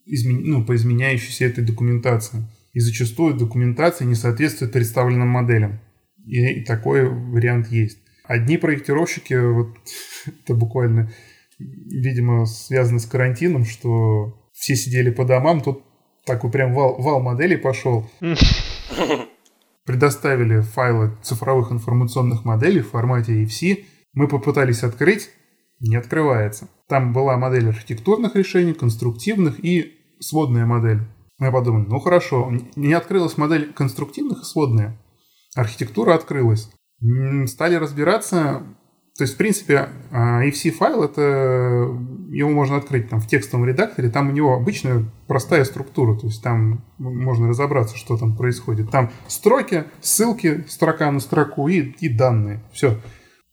измен... ну, по изменяющейся этой документации. И зачастую документация не соответствует представленным моделям. И такой вариант есть. Одни проектировщики, вот это буквально, видимо, связано с карантином, что все сидели по домам, тут такой прям вал, вал моделей пошел. Предоставили файлы цифровых информационных моделей в формате EFC. Мы попытались открыть, не открывается. Там была модель архитектурных решений, конструктивных и сводная модель. Мы подумали, ну хорошо, не открылась модель конструктивных и сводная. Архитектура открылась стали разбираться. То есть, в принципе, EFC а, файл это его можно открыть там в текстовом редакторе, там у него обычная простая структура, то есть там можно разобраться, что там происходит. Там строки, ссылки, строка на строку и, и данные. Все.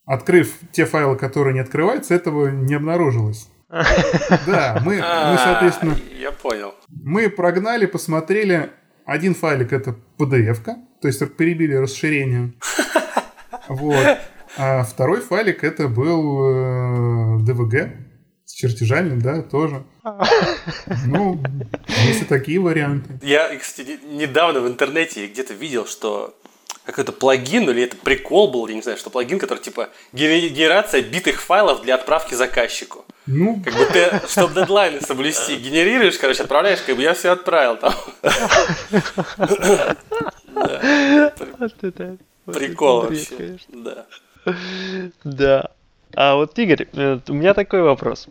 Открыв те файлы, которые не открываются, этого не обнаружилось. Да, мы, мы, а, соответственно... Я понял. Мы прогнали, посмотрели. Один файлик это PDF-ка, то есть перебили расширение. Вот. А второй файлик это был э, с чертежами, да, тоже. Ну, есть и такие варианты. Я, кстати, недавно в интернете где-то видел, что какой-то плагин, или это прикол был, я не знаю, что плагин, который типа генерация битых файлов для отправки заказчику. Ну. Как бы ты, чтобы дедлайны соблюсти, генерируешь, короче, отправляешь, как бы я все отправил там. Прикол вообще. Конечно. Да. Да. А вот, Игорь, э, у меня такой вопрос.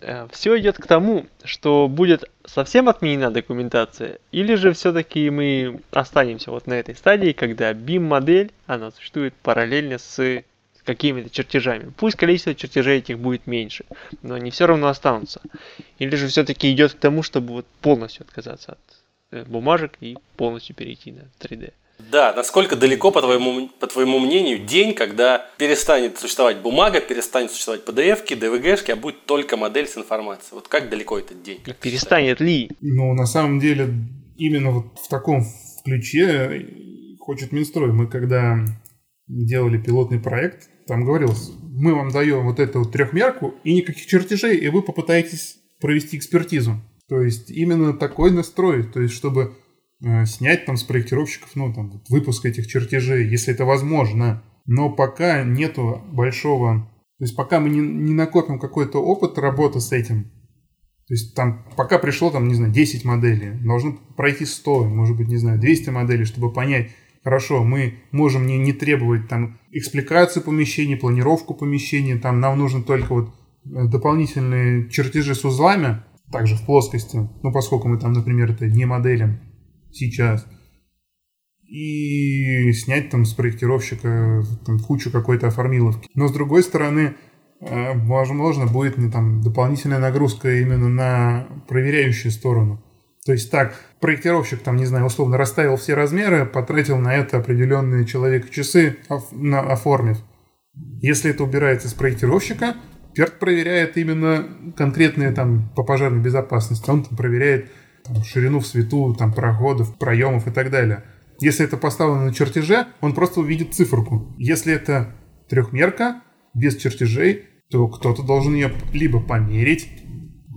Э, все идет к тому, что будет совсем отменена документация, или же все-таки мы останемся вот на этой стадии, когда BIM-модель, она существует параллельно с какими-то чертежами. Пусть количество чертежей этих будет меньше, но они все равно останутся. Или же все-таки идет к тому, чтобы вот полностью отказаться от э, бумажек и полностью перейти на 3D. Да, насколько далеко, по твоему, по твоему мнению, день, когда перестанет существовать бумага, перестанет существовать PDF-ки, DVG-шки, а будет только модель с информацией? Вот как далеко этот день? И перестанет ли? Ну, на самом деле, именно вот в таком ключе хочет Минстрой. Мы когда делали пилотный проект, там говорилось, мы вам даем вот эту вот трехмерку и никаких чертежей, и вы попытаетесь провести экспертизу. То есть именно такой настрой, то есть чтобы снять там с проектировщиков, ну там вот, выпуск этих чертежей, если это возможно. Но пока нету большого, то есть пока мы не, не накопим какой-то опыт работы с этим, то есть там пока пришло там, не знаю, 10 моделей, должно пройти 100, может быть, не знаю, 200 моделей, чтобы понять, хорошо, мы можем не, не требовать там экспликацию помещения, планировку помещения, там нам нужно только вот э, дополнительные чертежи с узлами, также в плоскости, ну, поскольку мы там, например, это не моделям сейчас, и снять там с проектировщика там, кучу какой-то оформиловки. Но с другой стороны, э, возможно, будет ну, там, дополнительная нагрузка именно на проверяющую сторону. То есть так, проектировщик, там, не знаю, условно расставил все размеры, потратил на это определенные человек часы, оформив. Если это убирается с проектировщика, Перт проверяет именно конкретные там по пожарной безопасности. Он там проверяет там, ширину в свету, там проходов, проемов и так далее. Если это поставлено на чертеже, он просто увидит циферку. Если это трехмерка, без чертежей, то кто-то должен ее либо померить,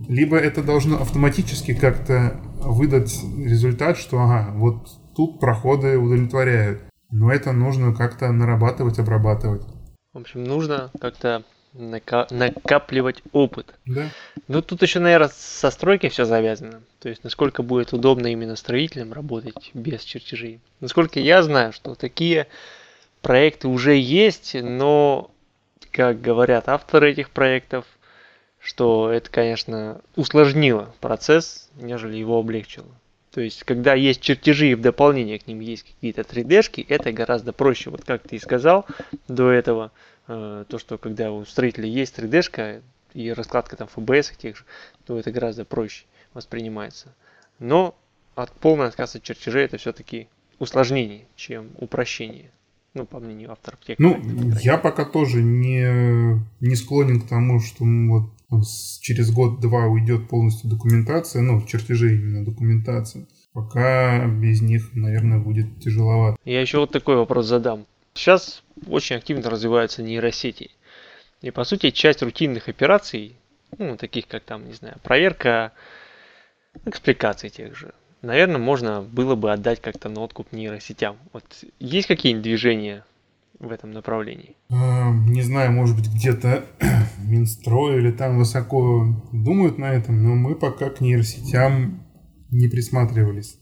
либо это должно автоматически как-то выдать результат, что ага, вот тут проходы удовлетворяют. Но это нужно как-то нарабатывать, обрабатывать. В общем, нужно как-то накапливать опыт. Да. Ну, тут еще, наверное, со стройкой все завязано. То есть, насколько будет удобно именно строителям работать без чертежей. Насколько я знаю, что такие проекты уже есть, но, как говорят авторы этих проектов, что это, конечно, усложнило процесс, нежели его облегчило. То есть, когда есть чертежи и в дополнение к ним есть какие-то 3D-шки, это гораздо проще. Вот как ты и сказал до этого, то, что когда у строителя есть 3D-шка и раскладка там ФБС тех же, то это гораздо проще воспринимается. Но от полного отказа от чертежей это все-таки усложнение, чем упрощение. Ну, по мнению авторов тех. Ну, я пока тоже не, не склонен к тому, что вот через год-два уйдет полностью документация, ну, чертежи именно документация. Пока без них, наверное, будет тяжеловато. Я еще вот такой вопрос задам. Сейчас очень активно развиваются нейросети. И по сути часть рутинных операций, ну, таких как там, не знаю, проверка экспликаций тех же, наверное, можно было бы отдать как-то на откуп нейросетям. Вот есть какие-нибудь движения в этом направлении? А, не знаю, может быть, где-то Минстрой или там высоко думают на этом, но мы пока к нейросетям не присматривались.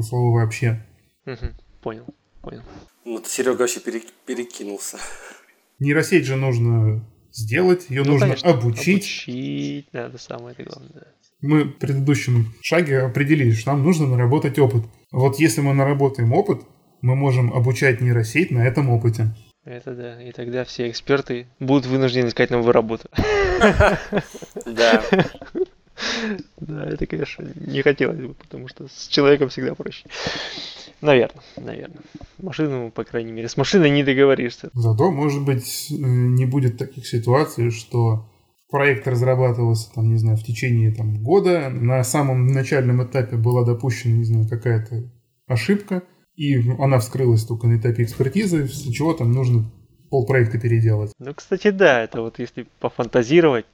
Слово вообще. Угу, понял, понял. Ну, Серега вообще перекинулся. Нейросеть же нужно сделать, ее ну, нужно конечно, обучить. Обучить надо, самое главное. Да. Мы в предыдущем шаге определили, что нам нужно наработать опыт. Вот если мы наработаем опыт, мы можем обучать нейросеть на этом опыте. Это да, и тогда все эксперты будут вынуждены искать новую работу. Да. Да, это, конечно, не хотелось бы, потому что с человеком всегда проще. Наверное, наверное. Машину, по крайней мере, с машиной не договоришься. Зато, может быть, э, не будет таких ситуаций, что проект разрабатывался, там, не знаю, в течение там, года, на самом начальном этапе была допущена, не знаю, какая-то ошибка, и она вскрылась только на этапе экспертизы, из чего там нужно полпроекта переделать. Ну, кстати, да, это вот если пофантазировать,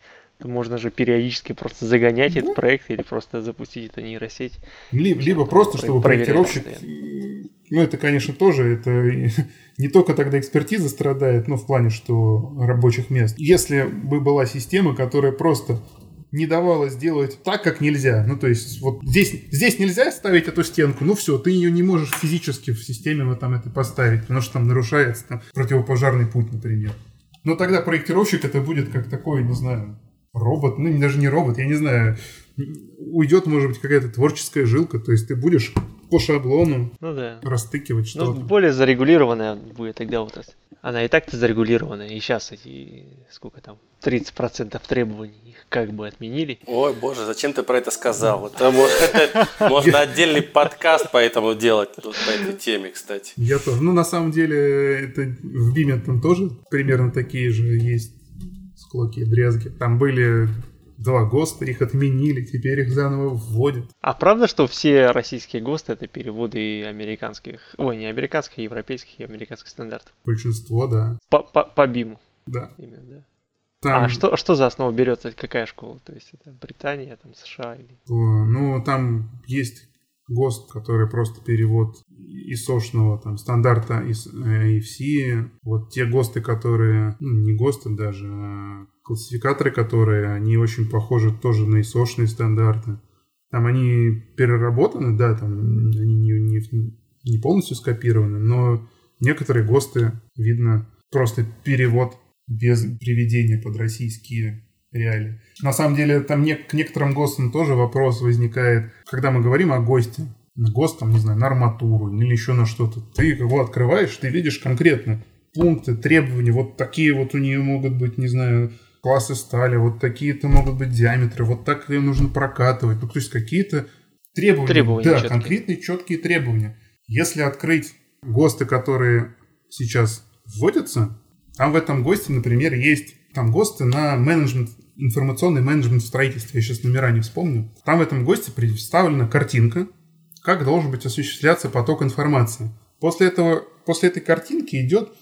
можно же периодически просто загонять этот проект или просто запустить эту нейросеть. Либо, либо просто, чтобы проектировщик... Ну, это, конечно, тоже, это не только тогда экспертиза страдает, но в плане, что рабочих мест. Если бы была система, которая просто не давала сделать так, как нельзя. Ну, то есть, вот здесь, здесь нельзя ставить эту стенку, ну все, ты ее не можешь физически в системе вот там это поставить, потому что там нарушается там, противопожарный путь, например. Но тогда проектировщик это будет как такой, не знаю, робот, ну даже не робот, я не знаю, уйдет, может быть, какая-то творческая жилка, то есть ты будешь по шаблону Ну да. растыкивать Ну, что-то. более зарегулированная будет тогда вот это. Она и так-то зарегулированная, и сейчас эти, сколько там, 30% требований их как бы отменили. Ой, боже, зачем ты про это сказал? Вот, это можно отдельный подкаст по этому делать, вот по этой теме, кстати. Я тоже. Ну, на самом деле, это в Биме там тоже примерно такие же есть склоки и дрязги. Там были два ГОСТа, их отменили, теперь их заново вводят. А правда, что все российские ГОСТы это переводы американских, ой, не американских, а европейских и американских стандартов? Большинство, да. По, по, по БИМу Да. именно, да? Там, А что, что за основу берется, какая школа? То есть это Британия, там США или... Ну, там есть ГОСТ, который просто перевод ИСОшного там, стандарта из э. Вот те ГОСТы, которые, ну, не ГОСТы даже, а классификаторы, которые, они очень похожи тоже на ИСОшные стандарты. Там они переработаны, да, там они не, не- не полностью скопированы, но некоторые ГОСТы, видно, просто перевод без приведения под российские реалии. На самом деле, там не- к некоторым ГОСТам тоже вопрос возникает, когда мы говорим о ГОСТе, на ГОСТ, там, не знаю, на арматуру или еще на что-то. Ты его открываешь, ты видишь конкретно пункты, требования, вот такие вот у нее могут быть, не знаю, классы стали, вот такие-то могут быть диаметры, вот так ее нужно прокатывать. Ну, то есть какие-то требования. Требования да, четкие. конкретные четкие требования. Если открыть ГОСТы, которые сейчас вводятся, там в этом ГОСТе, например, есть там ГОСТы на менеджмент, информационный менеджмент в строительстве. Я сейчас номера не вспомню. Там в этом ГОСТе представлена картинка, как должен быть осуществляться поток информации. После этого, после этой картинки идет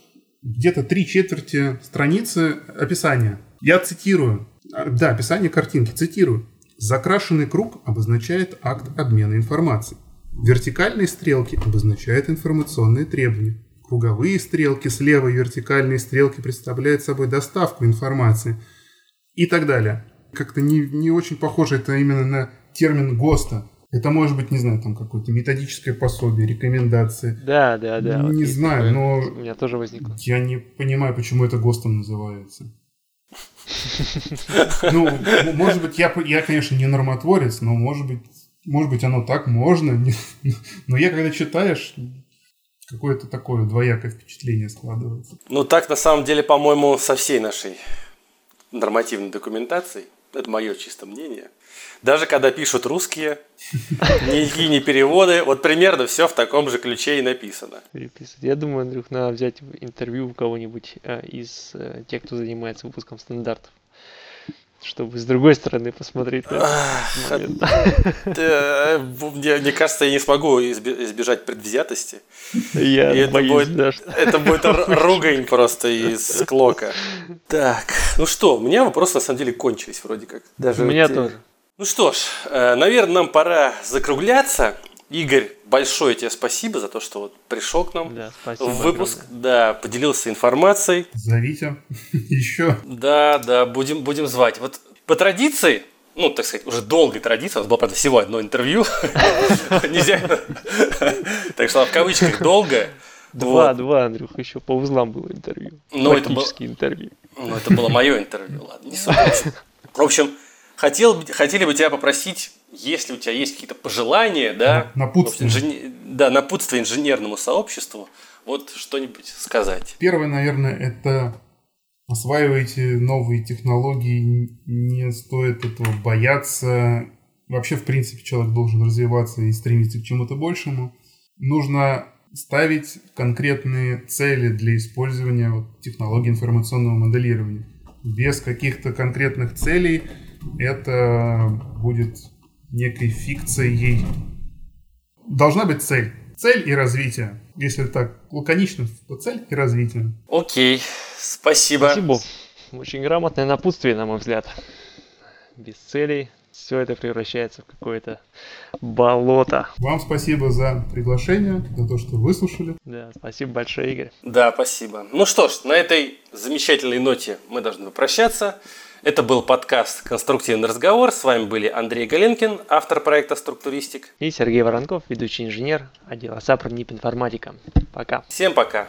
где-то три четверти страницы описания. Я цитирую. А, Да, описание картинки. Цитирую. Закрашенный круг обозначает акт обмена информацией. Вертикальные стрелки обозначают информационные требования. Круговые стрелки слева и вертикальные стрелки представляют собой доставку информации. И так далее. Как-то не, не очень похоже это именно на термин ГОСТа. Это может быть, не знаю, там какое-то методическое пособие, рекомендации. Да, да, да. вот Не есть знаю, такое. но- У меня тоже возникло. Я не понимаю, почему это ГОСТом называется. Ну, может быть, я, я, конечно, не нормотворец, но может быть, может быть, оно так можно. Но я, когда читаешь, какое-то такое двоякое впечатление складывается. Ну, так на самом деле, по-моему, со всей нашей нормативной документацией. Это мое чисто мнение. Даже когда пишут русские, никакие не переводы, вот примерно все в таком же ключе и написано. Я думаю, Андрюх, надо взять интервью у кого-нибудь э, из э, тех, кто занимается выпуском стандартов. Чтобы с другой стороны посмотреть. на этот момент. Э, Мне, кажется, я не смогу избежать предвзятости. Я боюсь, Это будет ругань просто из клока. Так, ну что, у меня вопросы на самом деле кончились вроде как. Даже У меня те- тоже. Ну что ж, наверное, нам пора закругляться. Игорь, большое тебе спасибо за то, что вот пришел к нам Да, в выпуск, огромное. да, поделился информацией. Зовите еще. Да, да, будем, будем звать. Вот по традиции, ну, так сказать, уже долгой традиции, у нас было, правда, всего одно интервью. Нельзя. Так что в кавычках долго. Два, Вот. два, Андрюх, еще по узлам было интервью. Ну, это было- интервью. Ну, это было мое интервью, ладно, не суть. В общем, хотел, хотели бы тебя попросить, если у тебя есть какие-то пожелания, да, Напутствие. инжене- да, напутствие инженерному сообществу, вот что-нибудь сказать. Первое, наверное, это осваивайте новые технологии, не стоит этого бояться. Вообще, в принципе, человек должен развиваться и стремиться к чему-то большему. Нужно ставить конкретные цели для использования вот, технологий информационного моделирования. Без каких-то конкретных целей это будет некой фикцией. Должна быть цель. Цель и развитие. Если так лаконично, то цель и развитие. Окей, спасибо. Спасибо. Очень грамотное напутствие, на мой взгляд. Без целей все это превращается в какое-то болото. Вам спасибо за приглашение, за то, что выслушали. Да, спасибо большое, Игорь. Да, спасибо. Ну что ж, на этой замечательной ноте мы должны попрощаться. Это был подкаст «Конструктивный разговор». С вами были Андрей Галенкин, автор проекта «Структуристик». И Сергей Воронков, ведущий инженер отдела САПР НИП Информатика. Пока. Всем пока.